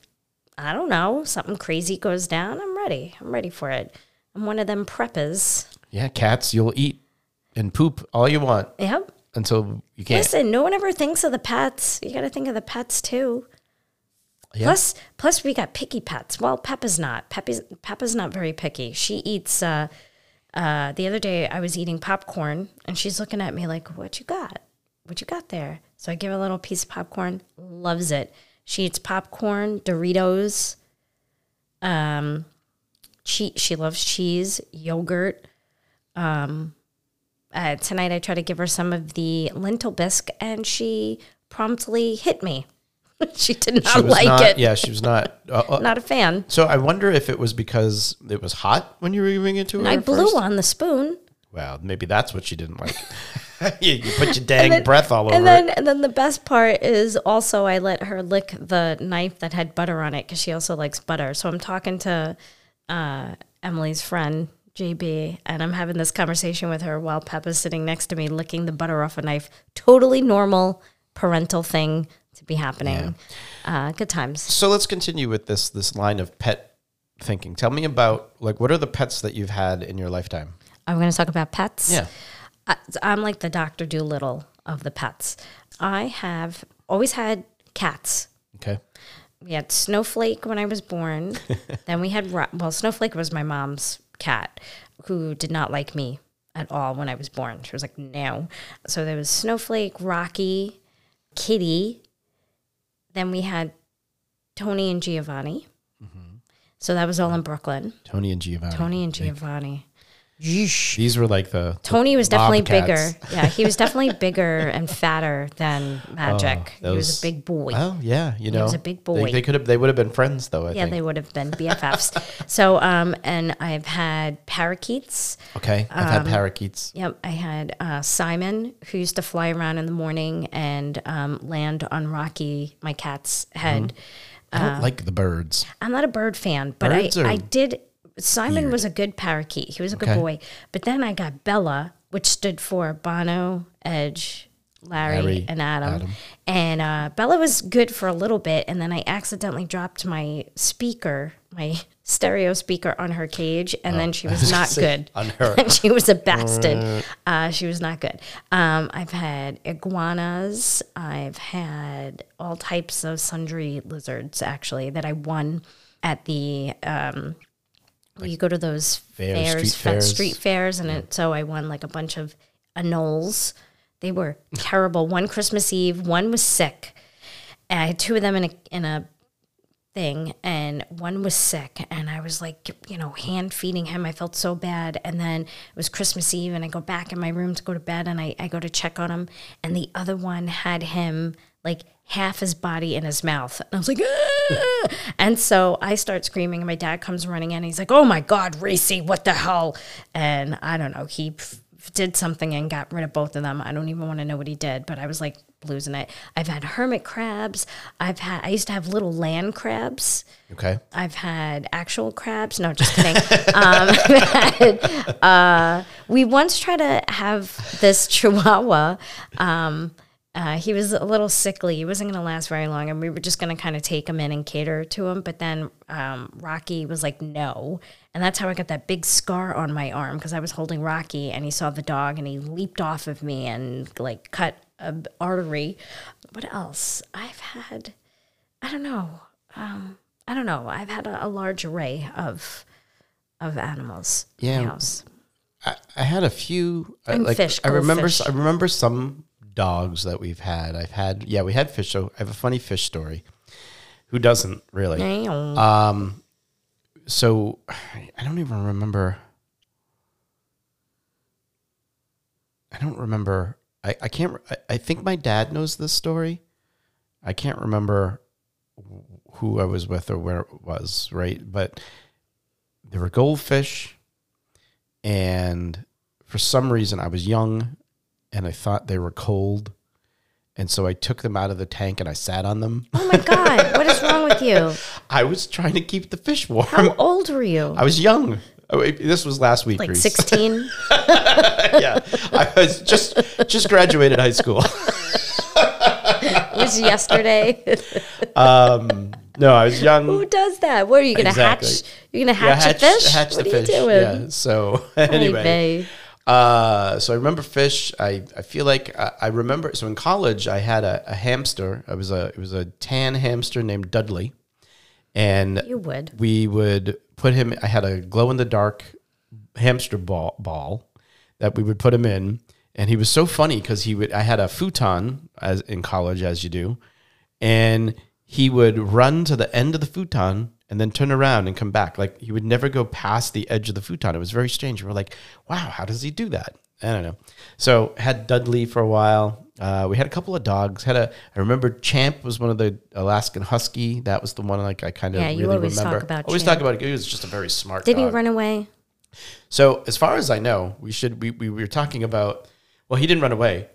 I don't know something crazy goes down, I'm ready. I'm ready for it. I'm one of them preppers. yeah, cats, you'll eat and poop all you want Yep. until you can't. Listen, no one ever thinks of the pets. You got to think of the pets too. Yeah. Plus, plus we got picky pets. Well, Peppa's not. Peppa's Peppa's not very picky. She eats. Uh, uh, the other day, I was eating popcorn, and she's looking at me like, "What you got? What you got there?" So I give her a little piece of popcorn. Loves it. She eats popcorn, Doritos. Um, she she loves cheese, yogurt. Um, uh, tonight I try to give her some of the lentil bisque, and she promptly hit me. [LAUGHS] she did not She like not. it. Yeah, she was not. Uh, uh, Not a fan. so I wonder if it was because it was hot when you were giving it to her. I blew first? on the spoon. Well, maybe that's what she didn't like. [LAUGHS] you, you put your dang breath all over And then, it. and then the best part is also I let her lick the knife that had butter on it because she also likes butter. So I'm talking to uh, Emily's friend JB, and I'm having this conversation with her while Peppa's sitting next to me licking the butter off a knife. Totally normal parental thing to be happening. Uh, good times. So let's continue with this this line of pet thinking. Tell me about like what are the pets that you've had in your lifetime? I'm going to talk about pets. Yeah. I, I'm like the Doctor Doolittle of the pets. I have always had cats. Okay. We had Snowflake when I was born. [LAUGHS] then we had well, Snowflake was my mom's cat, who did not like me at all when I was born. She was like, no. So there was Snowflake, Rocky, Kitty. Then we had Tony and Giovanni. Mm-hmm. So that was all in Brooklyn. Tony and Giovanni. Tony and Giovanni. Yeesh. These were like the Tony was definitely cats. bigger. Yeah, he was definitely [LAUGHS] bigger and fatter than Magic. he was Oh, a big boy. Oh yeah, you know, he was a big boy. they could have. They would have been friends, though. I yeah, think. they would have been BFFs. [LAUGHS] so, um, and I've had parakeets. Okay, I've Um, had parakeets. Yep, I had uh, Simon, who used to fly around in the morning and um, land on Rocky, my cat's head. I don't like the birds. I'm not a bird fan, but Birds I, are I did. Simon was a good parakeet. He was a good boy. But then I got Bella, which stood for Bono, Edge, Larry, Larry, and Adam. Adam. And uh, Bella was good for a little bit. And then I accidentally dropped my speaker, my [LAUGHS] stereo speaker on her cage. And then she was, Oh, was not [LAUGHS] good. on her. and [LAUGHS] she was a bastard. Uh, she was not good. Um, I've had iguanas. I've had all types of sundry lizards, actually, that I won at the. Um, where you go to those Fairs, fairs, street fairs. street fairs, and it, so I won like a bunch of anoles. They were terrible. One Christmas Eve, one was sick. And I had two of them in a in a thing and one was sick and I was like, you know, hand feeding him. I felt so bad. And then it was Christmas Eve and I go back in my room to go to bed and I, I go to check on him and the other one had him like half his body in his mouth. And I was like, "Ah!" and so I start screaming and my dad comes running in and he's like, oh my God, Reese, what the hell? And I don't know, he f- did something and got rid of both of them. I don't even want to know what he did, but I was like losing it. I've had hermit crabs. I've had, I used to have little land crabs. Okay, I've had actual crabs. No, just kidding. [LAUGHS] um, had, [LAUGHS] uh, we once tried to have this [LAUGHS] chihuahua. Um, uh, he was a little sickly. He wasn't going to last very long, and we were just going to kind of take him in and cater to him. But then um, Rocky was like, "No," and that's how I got that big scar on my arm because I was holding Rocky, and he saw the dog, and he leaped off of me and like cut an artery. What else? I've had, I don't know. Um, I don't know. I've had a, a large array of of animals Yeah. I, I had a few. I, And like fish, I remember. goldfish. I remember some dogs that we've had. I've had. Yeah, we had fish. So I have a funny fish story. Who doesn't really? Meow. Um, so I don't even remember. I don't remember. I, I can't. I, I think my dad knows this story. I can't remember who I was with or where it was, right? But there were goldfish, and for some reason I was young and I thought they were cold. And so I took them out of the tank and I sat on them. oh my god, what is wrong with you? [LAUGHS] I was trying to keep the fish warm. How old were you? I was young. Oh, This was last week. Like Reese. sixteen. [LAUGHS] yeah, I was just just graduated high school. [LAUGHS] It was yesterday. Um, no, I was young. Who does that? What are you gonna Exactly. hatch? You're gonna hatch, Yeah, hatch, a fish? hatch what the are fish. you doing? Yeah. So anyway. Uh, so I remember fish. I, I feel like I, I remember. So in college, I had a, a hamster. I was a it was a tan hamster named Dudley, and You would. we would put him. I had a glow in the dark hamster ball, ball that we would put him in, and he was so funny because he would. I had a futon as in college, as you do, and he would run to the end of the futon and then turn around and come back. Like he would never go past the edge of the futon. It was very strange. We were like, "Wow, how does he do that?" I don't know. So had Dudley for a while. Uh, we had a couple of dogs. Had a. I remember Champ was one of the Alaskan Husky. That was the one like I kind of Yeah, you really always talk remember. about always Champ. talk about it. He was just a very smart. Did he run away? So as far as I know, we should we, we were talking about well, he didn't run away.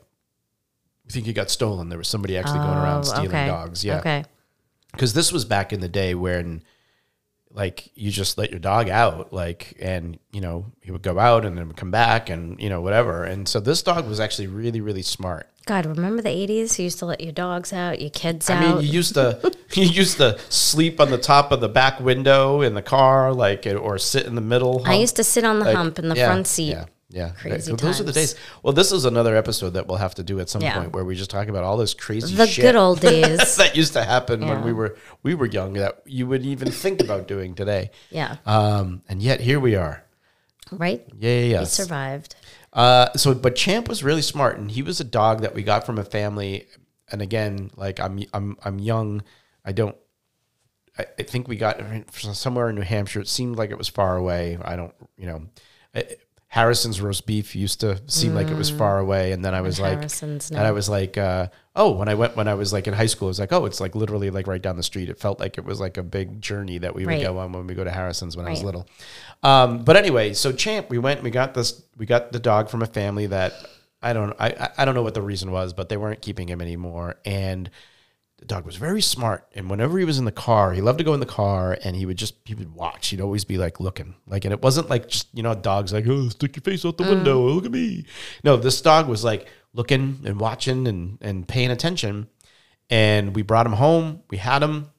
We think he got stolen. There was somebody actually going around Oh, stealing okay. dogs. Yeah. Okay. Because this was back in the day when like you just let your dog out, like and you know, he would go out and then would come back and you know, whatever. And so this dog was actually really, really smart. God, remember the eighties? You used to let your dogs out, your kids I out. I mean, you used to [LAUGHS] you used to sleep on the top of the back window in the car, like or sit in the middle. I used to sit on the Like, hump in the yeah, front seat. Yeah, yeah. Crazy Th- Those are the days. Well, this is another episode that we'll have to do at some Yeah. point where we just talk about all this crazy The good old [LAUGHS] days. that used to happen when we were we were young that you wouldn't even think about doing today. yeah. Um, and yet here we are. Right? Yeah, yeah, We survived. Uh, so, but Champ was really smart, and he was a dog that we got from a family. And again, like I'm, I'm, I'm young. I don't I, I think we got somewhere in New Hampshire. It seemed like it was far away. I don't, you know, I, Harrison's roast beef used to seem like it was far away, and then I was like, Harrison's and I was like, uh, oh, when I went when I was like in high school, it was like, oh, it's like literally like right down the street. It felt like it was like a big journey that we would Right. go on when we go to Harrison's when I was little. Um, but anyway, so Champ, we went, we got this, we got the dog from a family that I don't, I- I don't know what the reason was, but they weren't keeping him anymore, and the dog was very smart. And whenever he was in the car, he loved to go in the car and he would just, he would watch. He'd always be like looking, like, and it wasn't like just, you know, dogs like, oh, stick your face out the window, mm. look at me. No, this dog was like looking and watching and, and paying attention. And we brought him home. We had him.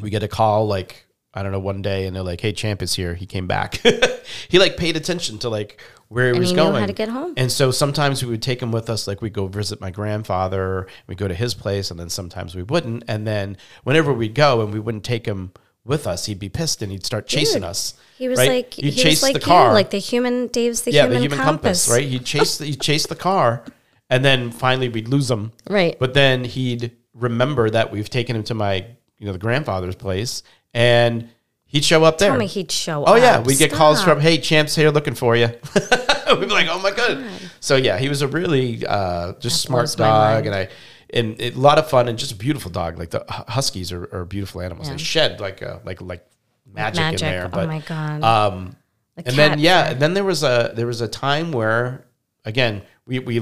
We get a call like, I don't know, one day and they're like, hey, Champ is here. He came back. [LAUGHS] he like paid attention to like where he And was he going. how to get home. And so sometimes we would take him with us, like we'd go visit my grandfather, we go to his place, and then sometimes we wouldn't. And then whenever we'd go and we wouldn't take him with us, he'd be pissed and he'd start chasing us. He was right? like He'd he chase was like the car. you, like the human Dave's the yeah, human, the human compass. right? He'd chase the, he'd [LAUGHS] chase the car, and then finally we'd lose him. Right. But then he'd remember that we've taken him to my you know the grandfather's place, and he'd show up there. Tell me he'd show Oh up. yeah, we get calls from, "Hey, Champ's here looking for you." [LAUGHS] We'd be like, "Oh my god!" So yeah, he was a really uh, just smart dog, and I and it, a lot of fun and just a beautiful dog. Like the huskies are, are beautiful animals. They shed like uh, like like magic, Magic. in there. Oh my God. um, The and then yeah, and then there was a there was a time where again we we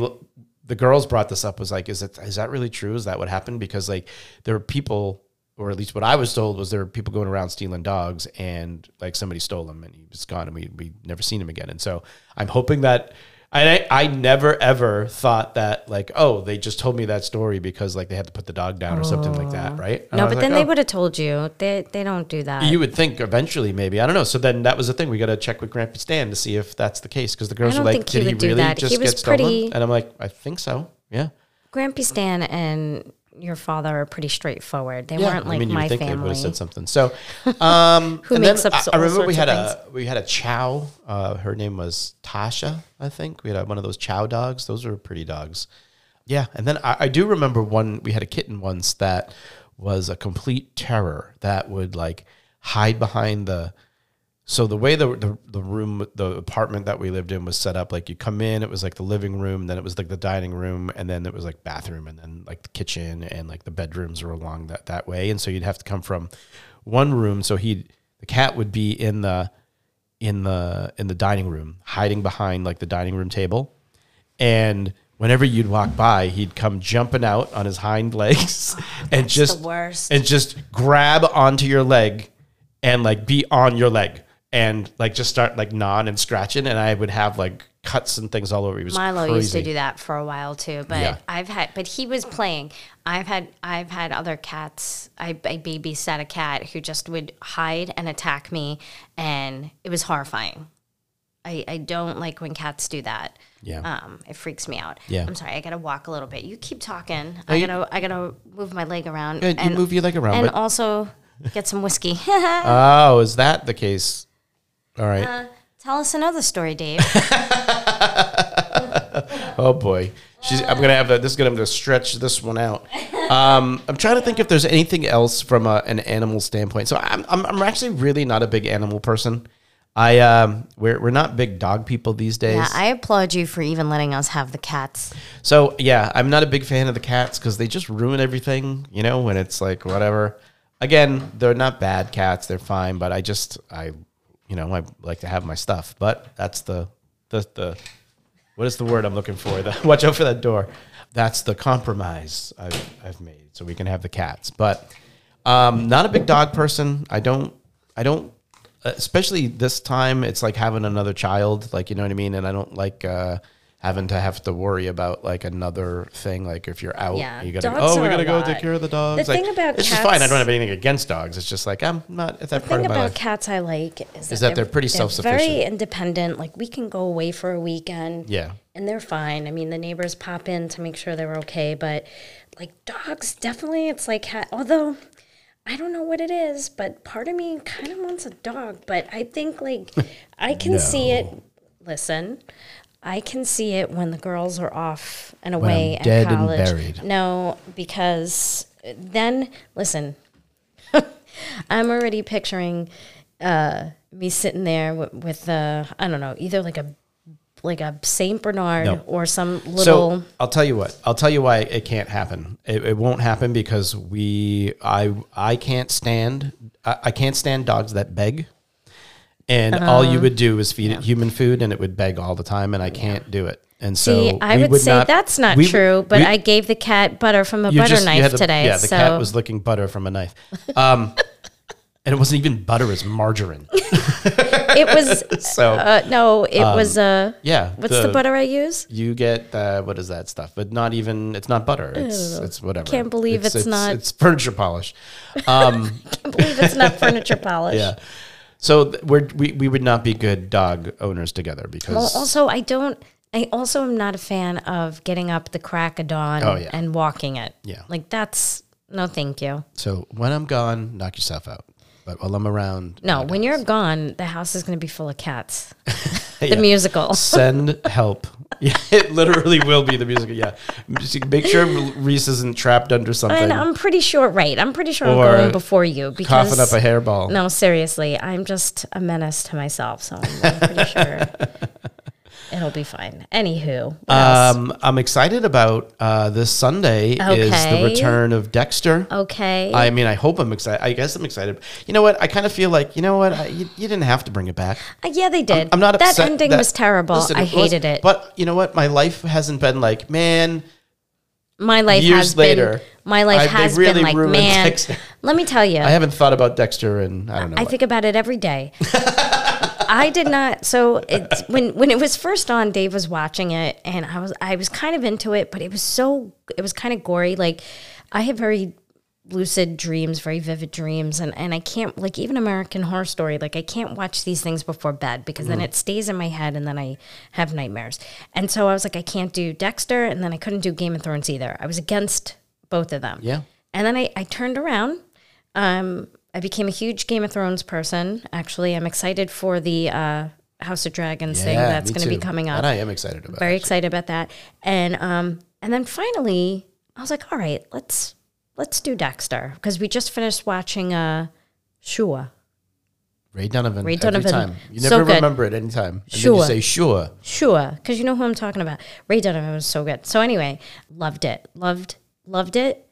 the girls brought this up was like, is it is that really true? Is that what happened? Because like there were people, or at least what I was told was there were people going around stealing dogs, and like somebody stole him and he was gone, and we we never seen him again. And so I'm hoping that. I, I never ever thought that like oh they just told me that story because like they had to put the dog down or something like that oh. right And I No, was but like, then "Oh." they would have told you. They they don't do that. You would think eventually, maybe I don't know. So then that was the thing. We got to check with Grandpa Stan to see if that's the case because the girls were don't like, think he "Did he would do really that. just He was get stolen?" pretty- And I'm like, "I think so. Yeah, Grampy Stan and your father are pretty straightforward. They yeah." weren't like I mean, my think they would have said something. So, [LAUGHS] um, [LAUGHS] Who and makes up I, so- I remember we had a we had a chow. Uh, her name was Tasha, I think. We had a, one of those chow dogs. Those were pretty dogs. Yeah, and then I, I do remember one. We had a kitten once that was a complete terror. That would like hide behind the. So the way the, the the room, the apartment that we lived in was set up, like you come in, it was like the living room, then it was like the dining room, and then it was like bathroom, and then like the kitchen, and like the bedrooms were along that that way, and so you'd have to come from one room. So he, the cat would be in the in the in the dining room, hiding behind like the dining room table, and whenever you'd walk by, he'd come jumping out on his hind legs [LAUGHS] and just and just grab onto your leg and like be on your leg and like just start like gnawing and scratching, and I would have like cuts and things all over. He was Milo crazy. used to do that for a while too, but Yeah. I've had, but he was playing. I've had, I've had other cats. I, I babysat a cat who just would hide and attack me, and it was horrifying. I, I don't like when cats do that. Yeah. Um, it freaks me out. Yeah. I'm sorry. I gotta walk a little bit. You keep talking. No, I you- gotta, I gotta move my leg around. Yeah, you move your leg around, and also get some whiskey. [LAUGHS] Oh, is that the case? All right. Uh, Tell us another story, Dave. [LAUGHS] Oh boy, she's. I'm gonna have to. This is gonna have to stretch this one out. Um, I'm trying to think if there's anything else from a, an animal standpoint. So I'm, I'm I'm actually really not a big animal person. I um we're we're not big dog people these days. yeah, I applaud you for even letting us have the cats. so yeah, I'm not a big fan of the cats because they just ruin everything. You know, when it's like whatever. Again, they're not bad cats; they're fine. But I just I, you know, I like to have my stuff. But that's the the the what is the word I'm looking for? [LAUGHS] The, watch out for that door. That's the compromise I've, I've made, so we can have the cats. But um, not a big dog person. I don't. I don't. Especially this time, it's like having another child. Like you know what I mean. And I don't like uh, having to have to worry about like another thing. Like if you're out, Yeah, you gotta. dogs Oh, we are a gotta go lot. take care of the dogs. The like, thing about it's just fine. I don't have anything against dogs. It's just like I'm not. It's that part thing of my about life. cats I like is, Is that they're pretty self-sufficient. Very independent. Like we can go away for a weekend. Yeah. And they're fine. I mean, the neighbors pop in to make sure they're okay. But like dogs, definitely, it's like ha- although. I don't know what it is, but part of me kind of wants a dog. But I think like I can see it. Listen, I can see it when the girls are off and away at dead and college. buried. No, because then listen, [LAUGHS] I'm already picturing uh, me sitting there with, with uh, I don't know, either like a like a Saint Bernard No. or some little. So I'll tell you what. I'll tell you why it can't happen. It, it won't happen because we. I. I can't stand. I, I can't stand dogs that beg. And all Uh-huh. you would do is feed it human food, and it would beg all the time, and I can't do it. And so See, I we would, say not- that's not we- true, but we- I gave the cat butter from a butter just- knife the- today. Yeah, the so cat was licking butter from a knife. Um, [LAUGHS] and it wasn't even butter; it was margarine. [LAUGHS] it was [LAUGHS] So uh, no, it was uh, yeah, what's the, butter I use? You get uh, what is that stuff? But not even. It's not butter. It's it's whatever. Can't believe it's not- It's furniture polish. Um, I believe it's not furniture polish. yeah. So we're, we we would not be good dog owners together because Well, also, I don't. I also am not a fan of getting up the crack of dawn Oh, yeah. and walking it. Yeah. like that's no, thank you. so when I'm gone, knock yourself out. But while I'm around, No, when out. you're gone, the house is going to be full of cats. [LAUGHS] Yeah. The musical. send help. [LAUGHS] Yeah, it literally will be the music. Yeah, Just make sure Reese isn't trapped under something, And I'm pretty sure, right? I'm pretty sure I'm Or going before you because coughing up a hairball. No, seriously, I'm just a menace to myself, so I'm, I'm pretty sure [LAUGHS] it'll be fine. Anywho. Um, I'm excited about uh, this Sunday is the return of Dexter. okay, I mean, I hope I'm excited. I guess I'm excited. You know what? I kind of feel like, you know what? I, you, you didn't have to bring it back. Uh, yeah, they did. I'm not upset. That ending that- was terrible. Listen, I was- hated it. But you know what? My life hasn't been like, man. my life years has later, been. My life I- has really been like, man. Dexter. Let me tell you, [LAUGHS] I haven't thought about Dexter, and I don't know. I what. think about it every day. [LAUGHS] I did not. So it, when when it was first on, Dave was watching it, and I was I was kind of into it, but it was so it was kind of gory. Like I have very lucid dreams, very vivid dreams, and and I can't like even American Horror Story. Like I can't watch these things before bed because Mm. then it stays in my head, and then I have nightmares. And so I was like, I can't do Dexter, and then I couldn't do Game of Thrones either. I was against both of them. Yeah. And then I, I turned around. Um, I became a huge Game of Thrones person. Actually, I'm excited for the uh, House of Dragons thing that's going to be coming up. And I am excited about. Very it. excited about that. And um, and then finally, I was like, all right, let's let's do Dexter because we just finished watching uh, Shua. Ray Donovan. Ray every Donovan. time. You So never good. remember it anytime. And then Sure. you say sure. Sure, because you know who I'm talking about. Ray Donovan was so good. So anyway, loved it. Loved loved it.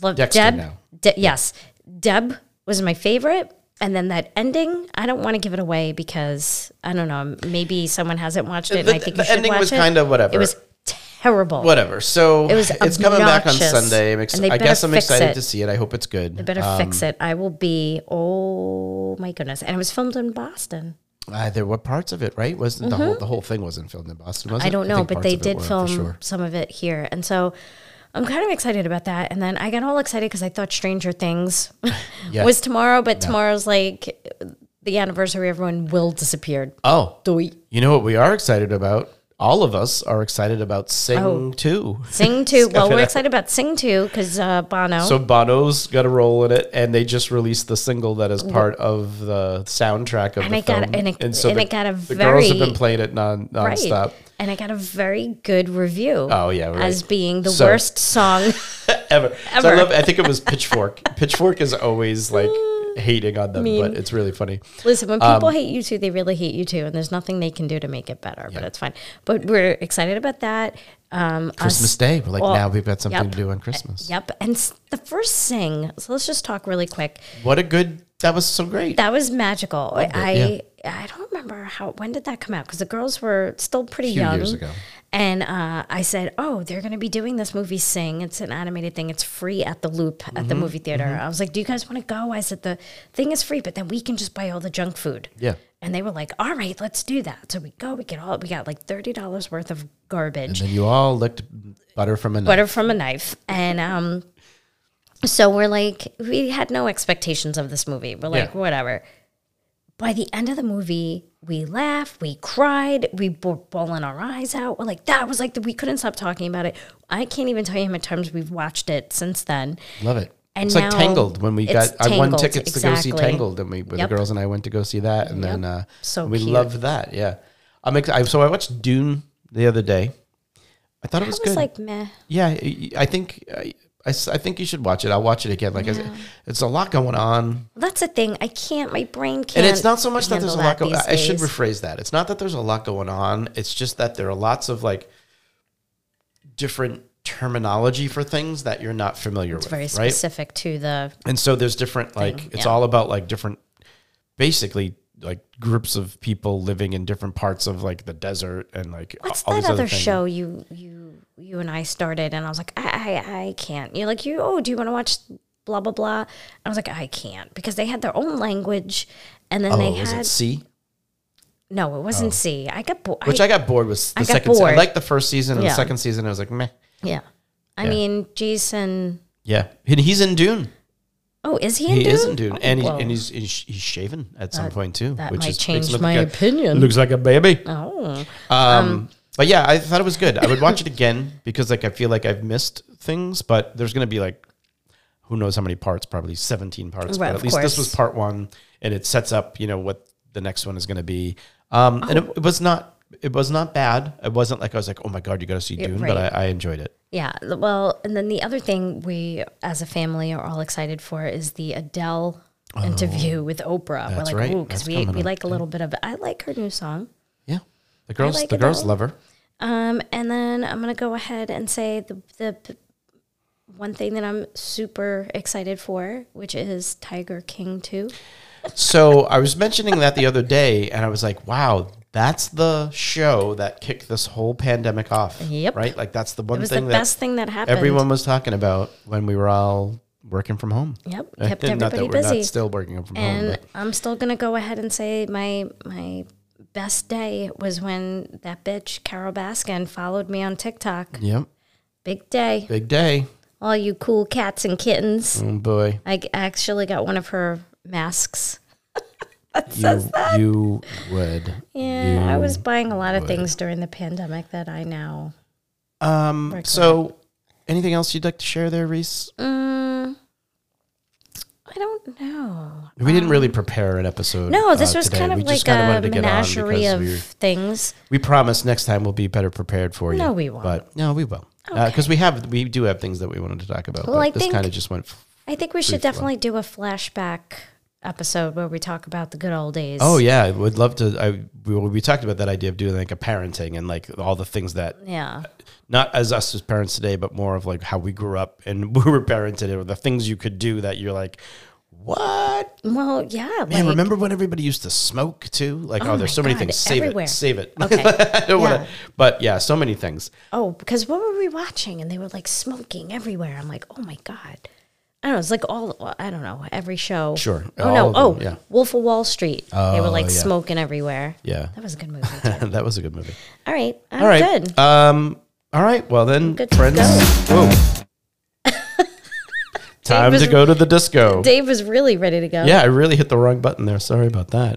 Loved Dexter Deb. now. De- yes, Deb was my favorite. And then that ending, I don't want to give it away because I don't know. Maybe someone hasn't watched it, and The- I think the you should ending watch was it. kinda whatever. It was terrible. Whatever. So It was it's coming back on. Sunday. Ex- I guess I'm excited it. to see it. I hope it's good. They better Um, fix it. I will be. Oh my goodness! And it was filmed in Boston. Uh, there were parts of it, right? Was the whole the whole thing wasn't filmed in Boston? Was Mm-hmm. I don't know, but they did film sure. some of it here, and so I'm kind of excited about that. And then I got all excited because I thought Stranger Things [LAUGHS] Yeah. was tomorrow, but tomorrow's like the anniversary. Everyone will disappeared. Oh, Do we? you know what we are excited about? All of us are excited about Sing Oh. 2. Sing [LAUGHS] two. well, we're excited about Sing two because uh, Bono. So Bono's got a role in it, and they just released the single that is part of the soundtrack of And the it got- film. and it- and the, it got a the girls have been playing it non right. nonstop And I got a very good review. Oh, yeah, right. as being the So- worst song. [LAUGHS] ever. [LAUGHS] So I Ever. love. I think it was Pitchfork. Pitchfork is always like hating on them, but it's really funny. Listen, when Um, people hate you too, they really hate U2, and there's nothing they can do to make it better. But it's fine. But we're excited about that. Um, us- Christmas Day. We're like well, now we've got something yep. to do on Christmas. Yep. And the first sing. So let's just talk really quick. What a good. That was so great. That was magical. I yeah. I don't remember how when did that come out because the girls were still pretty young. years ago. And uh, I said, "Oh, they're going to be doing this movie Sing. It's an animated thing. It's free at the Loop at Mm-hmm, the movie theater." I was like, "Do you guys want to go?" I said, "The thing is free, but then we can just buy all the junk food." Yeah. And they were like, "All right, let's do that." So we go. We get all. We got like thirty dollars worth of garbage. And then you all licked butter from a knife. butter from a knife. And um, so we're like, we had no expectations of this movie. We're like, Yeah. whatever. By the end of the movie, we laughed, we cried, we were bawling our eyes out. We're like, that was like the, we couldn't stop talking about it. I can't even tell you how many times we've watched it since then. Love it. And it's like Tangled when we got it's I won Tangled, tickets to go see. Tangled and we the girls and I went to go see that and then uh So we loved that. Yeah. I'm ex- I, so I watched Dune the other day. I thought it was was good. like, meh. yeah, I- I think I, I, I think you should watch it. I'll watch it again. Like I said, it's a lot going on, That's the thing. I can't. My brain can't. and it's not so much that there's a lot going. I should rephrase that. It's not that there's a lot going on. It's just that there are lots of like different terminology for things that you're not familiar with. It's with, very right? specific to the. And so there's different like Thing, it's yeah. all about like different basically like groups of people living in different parts of like the desert and like What's all that other things. show you you you and I started? And I was like, I I, I can't. You're like, you. Oh, do you want to watch? Blah blah blah. I was like, I can't because they had their own language, and then Oh, they was had it C? no, it wasn't C. I got bored. Which I, got bored with the I got second season. I liked the first season and Yeah. the second season I was like, meh. yeah. I Yeah. mean, Jason. Yeah. And he's in Dune. Oh, is he in He Dune? is in Dune. Oh, and, he, and he's, he's he's shaven at some point too. that which might is, change my like a- opinion. Looks like a baby. oh, Um, but yeah, I thought it was good. I would watch it again because like I feel like I've missed things, but there's gonna be like who knows how many parts, probably 17 parts. Right, but at least this was part one and it sets up, you know, what the next one is gonna be. Um and Oh. it, it was not it was not bad. It wasn't like I was like, oh my god, you gotta see Dune, right. but I, I enjoyed it. yeah. Well, and then the other thing we, as a family, are all excited for is the Adele interview with Oprah. We're Oh, that's like, right. ooh, because we, coming we up, like a little bit of it. I like her new song. The girls like the girls love her. Um, and then I'm gonna go ahead and say the the p- one thing that I'm super excited for, which is Tiger King two. So I was mentioning that the other day, and I was like, "Wow, that's the show that kicked this whole pandemic off." Yep. Right? Like that's the one It was the that best thing that happened. everyone was talking about when we were all working from home. Yep, Uh, kept not that everybody we're busy. not still working from home, and I'm still gonna go ahead and say my my best day was when that bitch Carole Baskin followed me on TikTok. yep, Big day, big day. all you cool cats and kittens. Oh boy, I actually got one of her masks. [LAUGHS] that you you would. Yeah, I was buying a lot of things during the pandemic that I now. Um. So, anything else you'd like to share there, Reese? Mm, I don't know. We didn't really prepare an episode. No, this uh, was today. kind of we like kinda a wanted to get on menagerie of we- things. We promise next time we'll be better prepared for you. No, we won't. But no, we will. Because we have, we do have things that we wanted to talk about. Well, I this think- kind of just went. f- I think we should definitely do a flashback episode where we talk about the good old days. Oh yeah, I would love to. I we, we talked about that idea of doing like a parenting and like all the things that yeah. not as us as parents today, but more of like how we grew up and [LAUGHS] we were parented or the things you could do that you're like, what? Well, yeah. Man, like, remember when everybody used to smoke too? Like, oh, Oh there's so many things. Save everywhere. it. Save it. [LAUGHS] Okay. I don't Yeah. but yeah, so many things. Oh, because what were we watching? And they were like smoking everywhere. I'm like, oh my god. I don't know. It's like all I don't know. Every show. Sure. Oh All no. Oh, them, yeah. Wolf of Wall Street. they were Oh, like yeah. smoking everywhere. Yeah. That was a good [LAUGHS] movie. That was a good movie. all right. I'm All right. good. Um. All right. Well then, good friends. Whoa. [LAUGHS] Time was- to go to the disco. Dave was really ready to go. Yeah, I really hit the wrong button there. Sorry about that.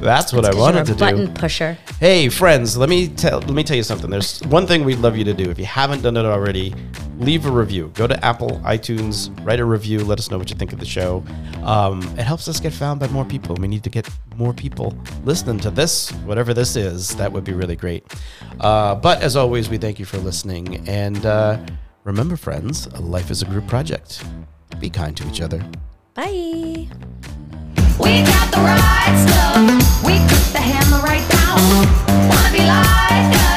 That's what I wanted a to button do. pusher. Hey, friends, let me tell let me tell you something. There's one thing we'd love you to do. If you haven't done it already, leave a review. Go to Apple, iTunes, write a review. Let us know what you think of the show. Um, it helps us get found by more people. We need to get more people listening to this, whatever this is. That would be really great. Uh, but as always, we thank you for listening. And uh, remember, friends, life is a group project. Be kind to each other. Bye. We cook the hammer right down. Wanna be like us.